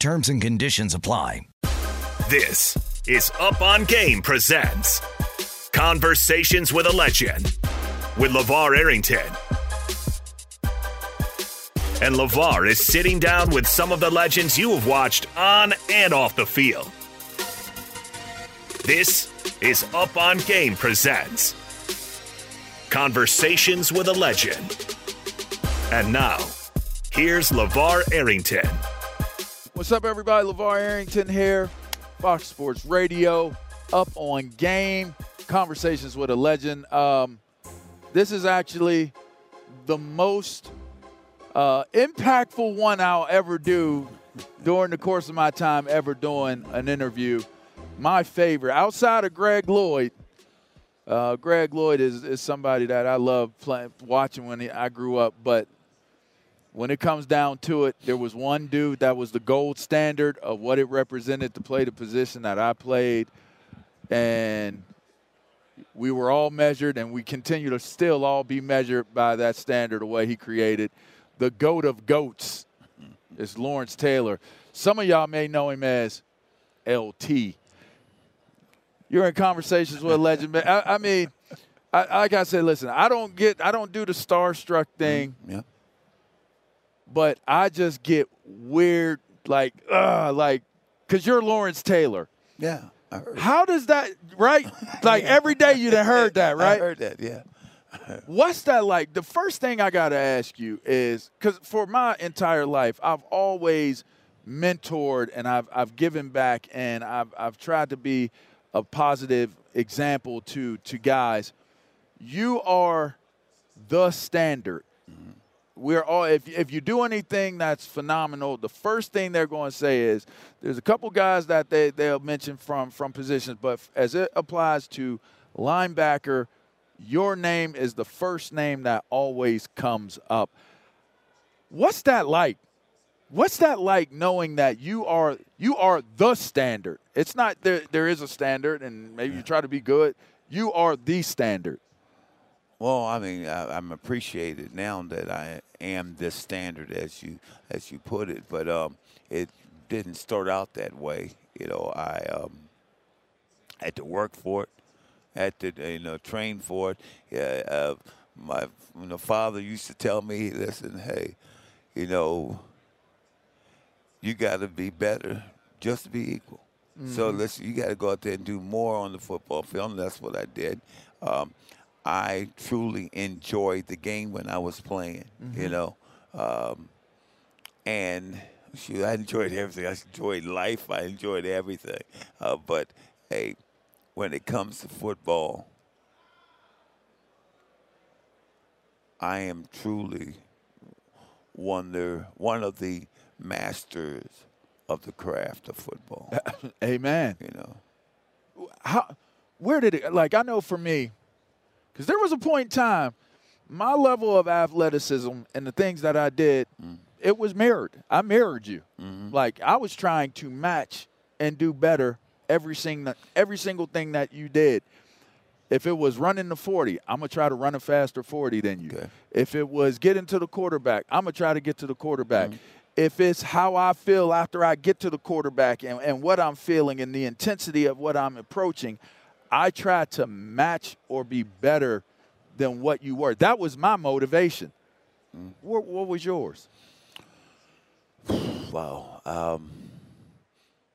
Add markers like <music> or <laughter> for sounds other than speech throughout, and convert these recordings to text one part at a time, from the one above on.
Terms and conditions apply. This is Up on Game presents Conversations with a Legend with LaVar Arrington. And LaVar is sitting down with some of the legends you have watched on and off the field. This is Up on Game presents Conversations with a Legend. And now, here's LaVar Arrington. What's up, everybody? LaVar Arrington here, Fox Sports Radio, up on game, conversations with a legend. Um, this is actually the most uh, impactful one I'll ever do during the course of my time ever doing an interview. My favorite, outside of Greg Lloyd, uh, Greg Lloyd is, is somebody that I love watching when he, I grew up, but when it comes down to it, there was one dude that was the gold standard of what it represented to play the position that I played. And we were all measured, and we continue to still all be measured by that standard, the way he created. The GOAT of GOATs is Lawrence Taylor. Some of y'all may know him as LT. You're in conversations with a legend. I, I mean, I, like I said, listen, I don't get, I don't do the starstruck thing. Mm, yeah but I just get weird, like, uh, like, because you're Lawrence Taylor. Yeah. How does that, right? <laughs> Like yeah. every day you'd have heard that, right? I heard that, yeah. <laughs> What's that like? The first thing I got to ask you is because for my entire life, I've always mentored and I've, I've given back and I've, I've tried to be a positive example to, to guys. You are the standard we're all if, if you do anything that's phenomenal the first thing they're going to say is there's a couple guys that they, they'll mention from from positions but as it applies to linebacker your name is the first name that always comes up. What's that like? What's that like knowing that you are you are the standard? It's not there there is a standard and maybe you try to be good. You are the standard well, I mean, I, am appreciated now that I am this standard, as you as you put it. But um, it didn't start out that way. You know, I um, had to work for it, had to you know train for it. Yeah, uh, my you know, father used to tell me, "Listen, hey, you know, you got to be better just to be equal." Mm-hmm. So listen, you got to go out there and do more on the football field. And that's what I did. Um, I truly enjoyed the game when I was playing. Mm-hmm. You know, um, and shoot, I enjoyed everything. I enjoyed life. I enjoyed everything. Uh, but hey, when it comes to football, I am truly one one of the masters of the craft of football. <coughs> Amen. You know, how, where did it? Like I know for me, because there was a point in time, my level of athleticism and the things that I did mm. it was mirrored. I mirrored you. Mm-hmm. Like I was trying to match and do better every single every single thing that you did. If it was running the 40, I'm going to try to run a faster 40 than you. Okay. If it was getting to the quarterback, I'm going to try to get to the quarterback. Mm-hmm. If it's how I feel after I get to the quarterback and, and what I'm feeling and the intensity of what I'm approaching, I try to match or be better than what you were. That was my motivation. Mm. What, what was yours? <sighs> Wow. Um,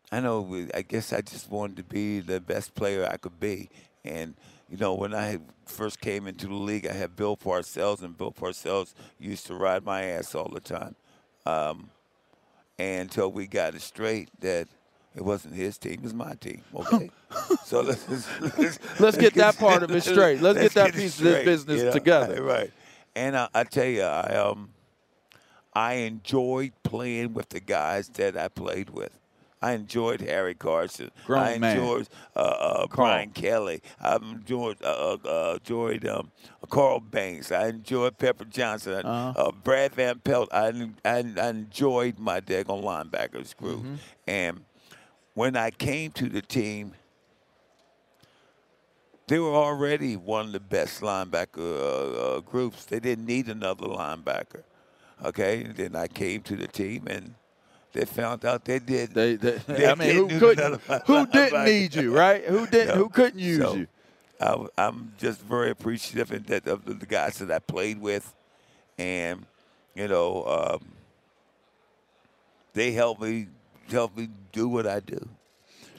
I know. I guess I just wanted to be the best player I could be, and you know, when I first came into the league, I had Bill Parcells, and Bill Parcells used to ride my ass all the time. Um, and until we got it straight that it wasn't his team, it was my team. Okay, <laughs> so let's <laughs> let's, Let's get that part of it straight. Let's get that it piece of this business you know? together. Right. And I, I tell you, I um, I enjoyed playing with the guys that I played with. I enjoyed Harry Carson. Grown I enjoyed uh, uh, Brian Kelley. I enjoyed uh, uh, enjoyed um, Carl Banks. I enjoyed Pepper Johnson. Uh-huh. uh Brad Van Pelt. I, I, I enjoyed my daggone linebackers group. Mm-hmm. And when I came to the team, they were already one of the best linebacker uh, uh, groups. They didn't need another linebacker. Okay, and then I came to the team and they found out they did. They, they, <laughs> They I mean, who didn't couldn't? Who didn't need you, right? Who didn't? No. Who couldn't use So, you? I, I'm just very appreciative of, that, of the guys that I played with, and you know, um, they helped me help me do what I do.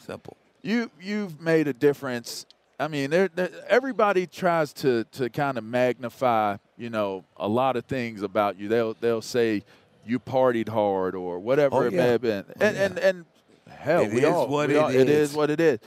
Simple. You you've made a difference. I mean, there there- everybody tries to to kind of magnify, you know, a lot of things about you. They'll they'll say you partied hard or whatever Oh, it yeah. may have been, oh, and yeah. and and hell, It we is all, what we it all- It is. is what it is.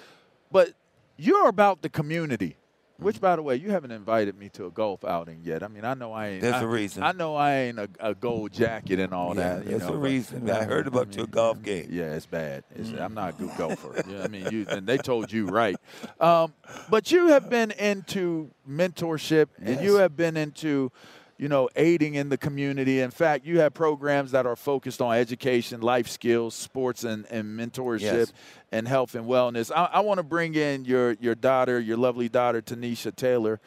But you're about the community. Which, by the way, you haven't invited me to a golf outing yet. I mean, I know I ain't. There's I- a reason. I know I ain't a, a gold jacket and all Yeah, that. there's know, a but- reason. I heard about your golf game. yeah, it's bad. It's, I'm not a good golfer. You know what I mean, you, and they told you right. Um, but you have been into mentorship, and you have been into, you know, aiding in the community. In fact, you have programs that are focused on education, life skills, sports, and, and mentorship, Yes. and health and wellness. I, I want to bring in your your daughter, your lovely daughter, Tanisha Taylor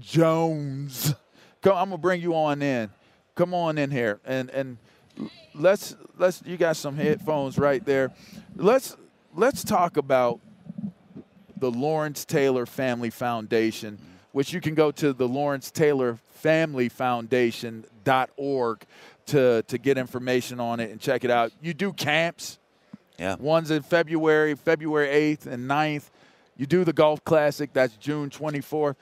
Jones. Come, I'm gonna bring you on in. Come on in here, and and let's let's you got some headphones right there. Let's let's talk about the Lawrence Taylor Family Foundation, which you can go to the Lawrence Taylor Family Foundation.org to to get information on it and check it out. You do camps. Yeah. One's in February, February 8th and 9th. You do the Golf Classic, that's June 24th.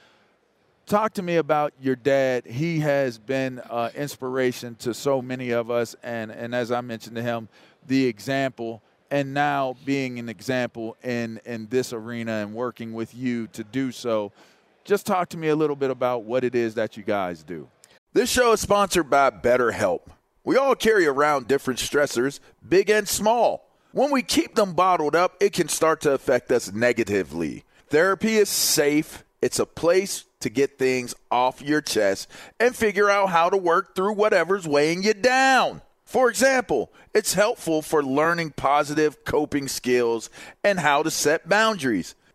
Talk to me about your dad. He has been uh, inspiration to so many of us, and, and as I mentioned to him, the example, and now being an example in, in this arena and working with you to do so. Just talk to me a little bit about what it is that you guys do. This show is sponsored by BetterHelp. We all carry around different stressors, big and small. When we keep them bottled up, it can start to affect us negatively. Therapy is safe, it's a place to get things off your chest and figure out how to work through whatever's weighing you down. For example, it's helpful for learning positive coping skills and how to set boundaries.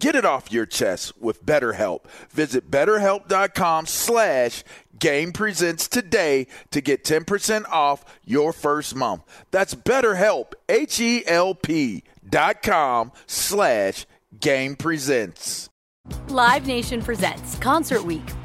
Get it off your chest with BetterHelp. Visit betterhelp.com slash game presents today to get 10% off your first month. That's betterhelp, H-E-L-P dot com slash game presents. Live Nation presents Concert Week.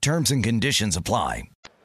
Terms and conditions apply.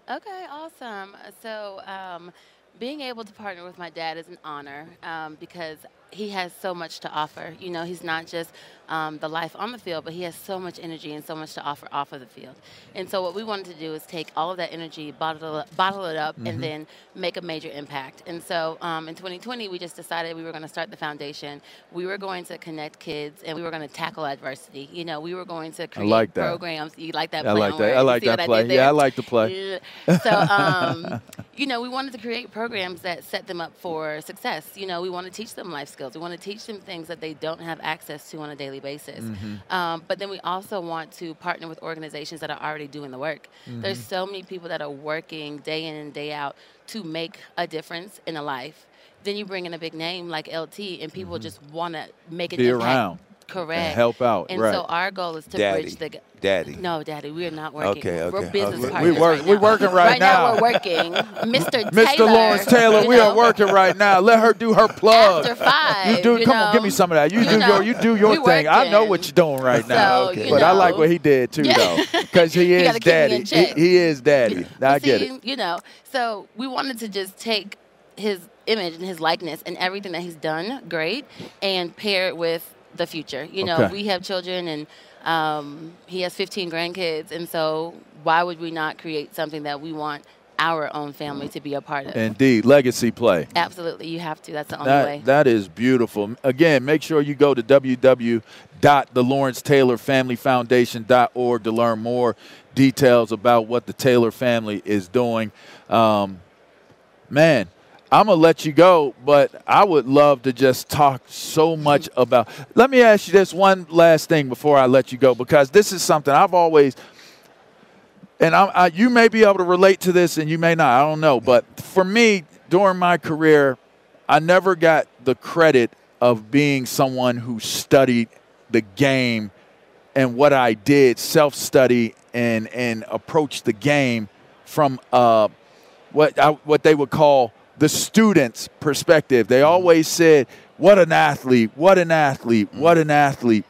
Okay, awesome. So, um, being able to partner with my dad is an honor um, because he has so much to offer. You know, he's not just um, the life on the field, but he has so much energy and so much to offer off of the field. And so, what we wanted to do is take all of that energy, bottle it, bottle it up, mm-hmm. and then make a major impact. And so, um, in 2020, we just decided we were going to start the foundation. We were going to connect kids, and we were going to tackle adversity. You know, we were going to create like programs. You like that? I like that. I like that play. Yeah, I like the play. <laughs> so, um, <laughs> you know, we wanted to create programs that set them up for success. You know, we want to teach them life skills. We want to teach them things that they don't have access to on a daily daily basis. Mm-hmm. Um, but then we also want to partner with organizations that are already doing the work. Mm-hmm. There's so many people that are working day in and day out to make a difference in a life. Then you bring in a big name like LT, and people mm-hmm. just want to make it be impact. around. Correct. help out. And right. so our goal is to daddy. bridge the. Daddy. No, Daddy, we are not working. Okay, okay. We're business okay. partners. We work. Right we're working right, right now. now. we're working, <laughs> Mr. Mr. Lawrence Taylor, we know? are <laughs> working right now. Let her do her plug. After five, you do. you come know, on, give me some of that. You, you do know, your. You do your we thing. I know what you're doing right now. So, Okay. you But I like what he did too, Yeah. though, <laughs> because he is gotta keep me in daddy. He, he is daddy. Now, I get see, it. You know, so we wanted to just take his image and his likeness and everything that he's done great and pair it with the future. You know, Okay. we have children and um, he has 15 grandkids, and so why would we not create something that we want our own family to be a part of? Indeed, legacy play. Absolutely, you have to. That's the only way. That, that is beautiful. Again, make sure you go to www.thelawrencetaylorfamilyfoundation.org to learn more details about what the Taylor family is doing. Um, man, I'm to let you go, but I would love to just talk so much about. Let me ask you this one last thing before I let you go, because this is something I've always and I, I, you may be able to relate to this and you may not. I don't know. But for me, during my career, I never got the credit of being someone who studied the game and what I did, self study and, and approach the game from uh, what, I, what they would call the student's perspective. They always said, What an athlete, what an athlete, what an athlete.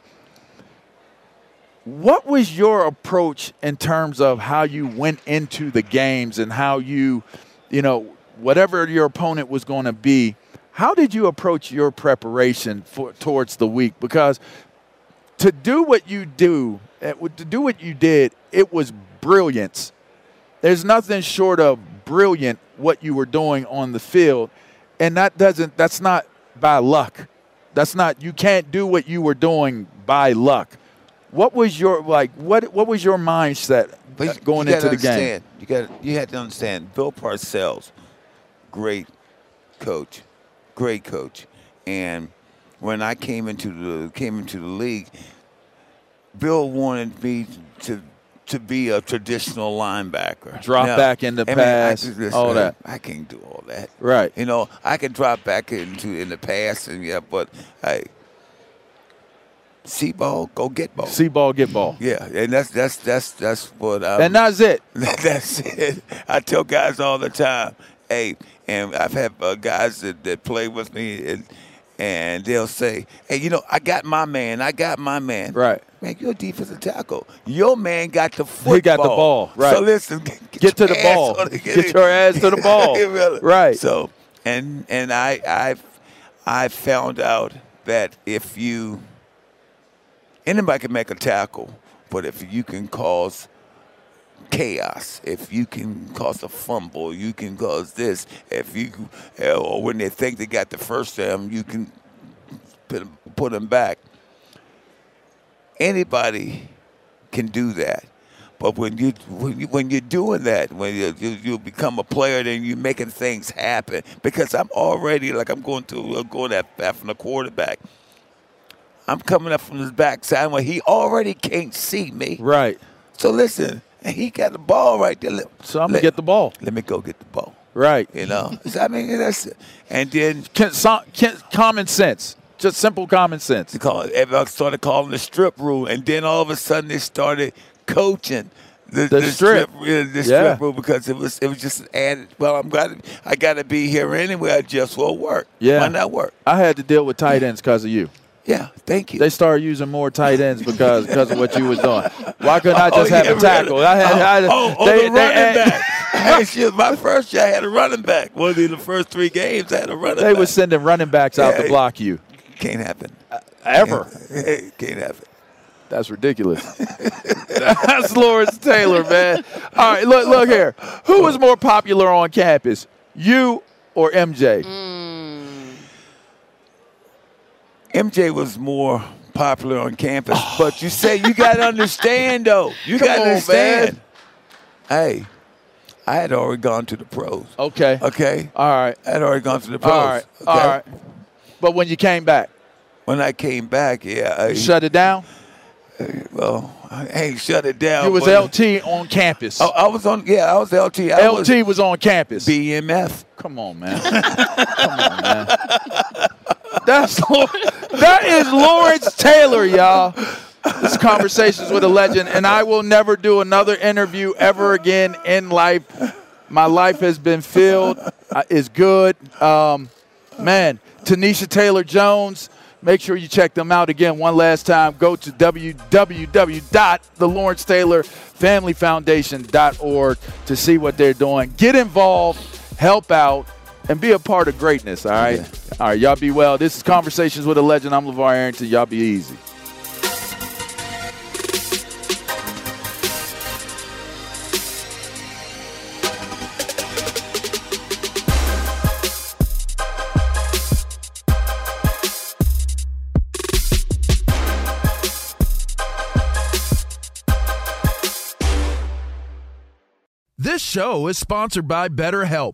What was your approach in terms of how you went into the games and how you, you know, whatever your opponent was going to be, how did you approach your preparation for towards the week? Because to do what you do, eh, to do what you did, it was brilliance. There's nothing short of brilliant what you were doing on the field, and that doesn't. That's not by luck. That's not. You can't do what you were doing by luck. What was your like? What what was your mindset But going into the game? You got you had to understand. Bill Parcells, great coach, great coach, and when I came into the came into the league, Bill wanted me to to be a traditional linebacker. Drop back in the I mean, pass, I, all that. I can't do all that. Right. You know, I can drop back into in the pass and yeah, but hey, see ball, go get ball. See ball, get ball, Yeah, and that's that's that's that's what I and that's it. <laughs> that's it. I tell guys all the time, hey, and I've had uh, guys that, that play with me, and and they'll say, hey, you know, I got my man, I got my man. Right. Man, you're a defensive tackle. Your man got the football. He got the ball, right. So listen, get, Get to the ball. on it. Get your ass to the <laughs> ball. Really. Right. So, and and I I I found out that if you anybody can make a tackle, but if you can cause chaos, if you can cause a fumble, you can cause this. If you or when they think they got the first down, you can put them back. Anybody can do that. But when you when, you, when you're doing that, when you, you you become a player, then you're making things happen. Because I'm already like I'm going to uh, going at, at from the quarterback. I'm coming up from his backside where he already can't see me. Right. So listen, and <laughs> he got the ball right there. So I'm gonna get the ball. Let me go get the ball. Right. You know. <laughs> So, I mean, that's and then Can, so, can, common sense. Just simple common sense. they call everybody started calling the strip rule, and then all of a sudden they started coaching. The, The strip. yeah, the Yeah. strip rule because it was it was just added. Well, I'm glad I got to be here anyway. I just will work. Yeah. why not work? I had to deal with tight ends because of you. Yeah, thank you. They started using more tight ends because because of what you was doing. Why couldn't I Oh, just have yeah, a tackle? I had, I had oh, oh, they- the they- running back. <laughs> hey, shit, my first year I had a running back. One of the first three games I had a running back. They back. were sending running backs out Yeah. to block you. Can't happen. Uh, ever. <laughs> Hey, Can't happen. That's ridiculous. <laughs> That's Lawrence Taylor, man. All right, look, look here. Who was more popular on campus, you or MJ? Hmm. MJ was more popular on campus, <sighs> but you say you got to understand though. You got to on, understand. Hey, I had already gone to the pros. Okay. Okay. All right. I had already gone to the pros. All right. Okay? All right. But when you came back, When I came back, yeah, I, you shut it down. well, I ain't shut it down. You was LT on campus. Oh, I was on. Yeah, I was LT. I LT was on campus. BMF. Come on, man. Come on, man. <laughs> That's <laughs> that is Lawrence Taylor, y'all. This conversations with a legend, and I will never do another interview ever again in life. My life has been filled. Uh, is good. Um, man, Tanisha Taylor Jones. Make sure you check them out again one last time. Go to www.thelawrencetaylorfamilyfoundation.org to see what they're doing. Get involved, help out, and be a part of greatness. All right. All right. Y'all be well. This is Conversations with a Legend. I'm LaVar Arrington. Y'all be easy. This show is sponsored by BetterHelp.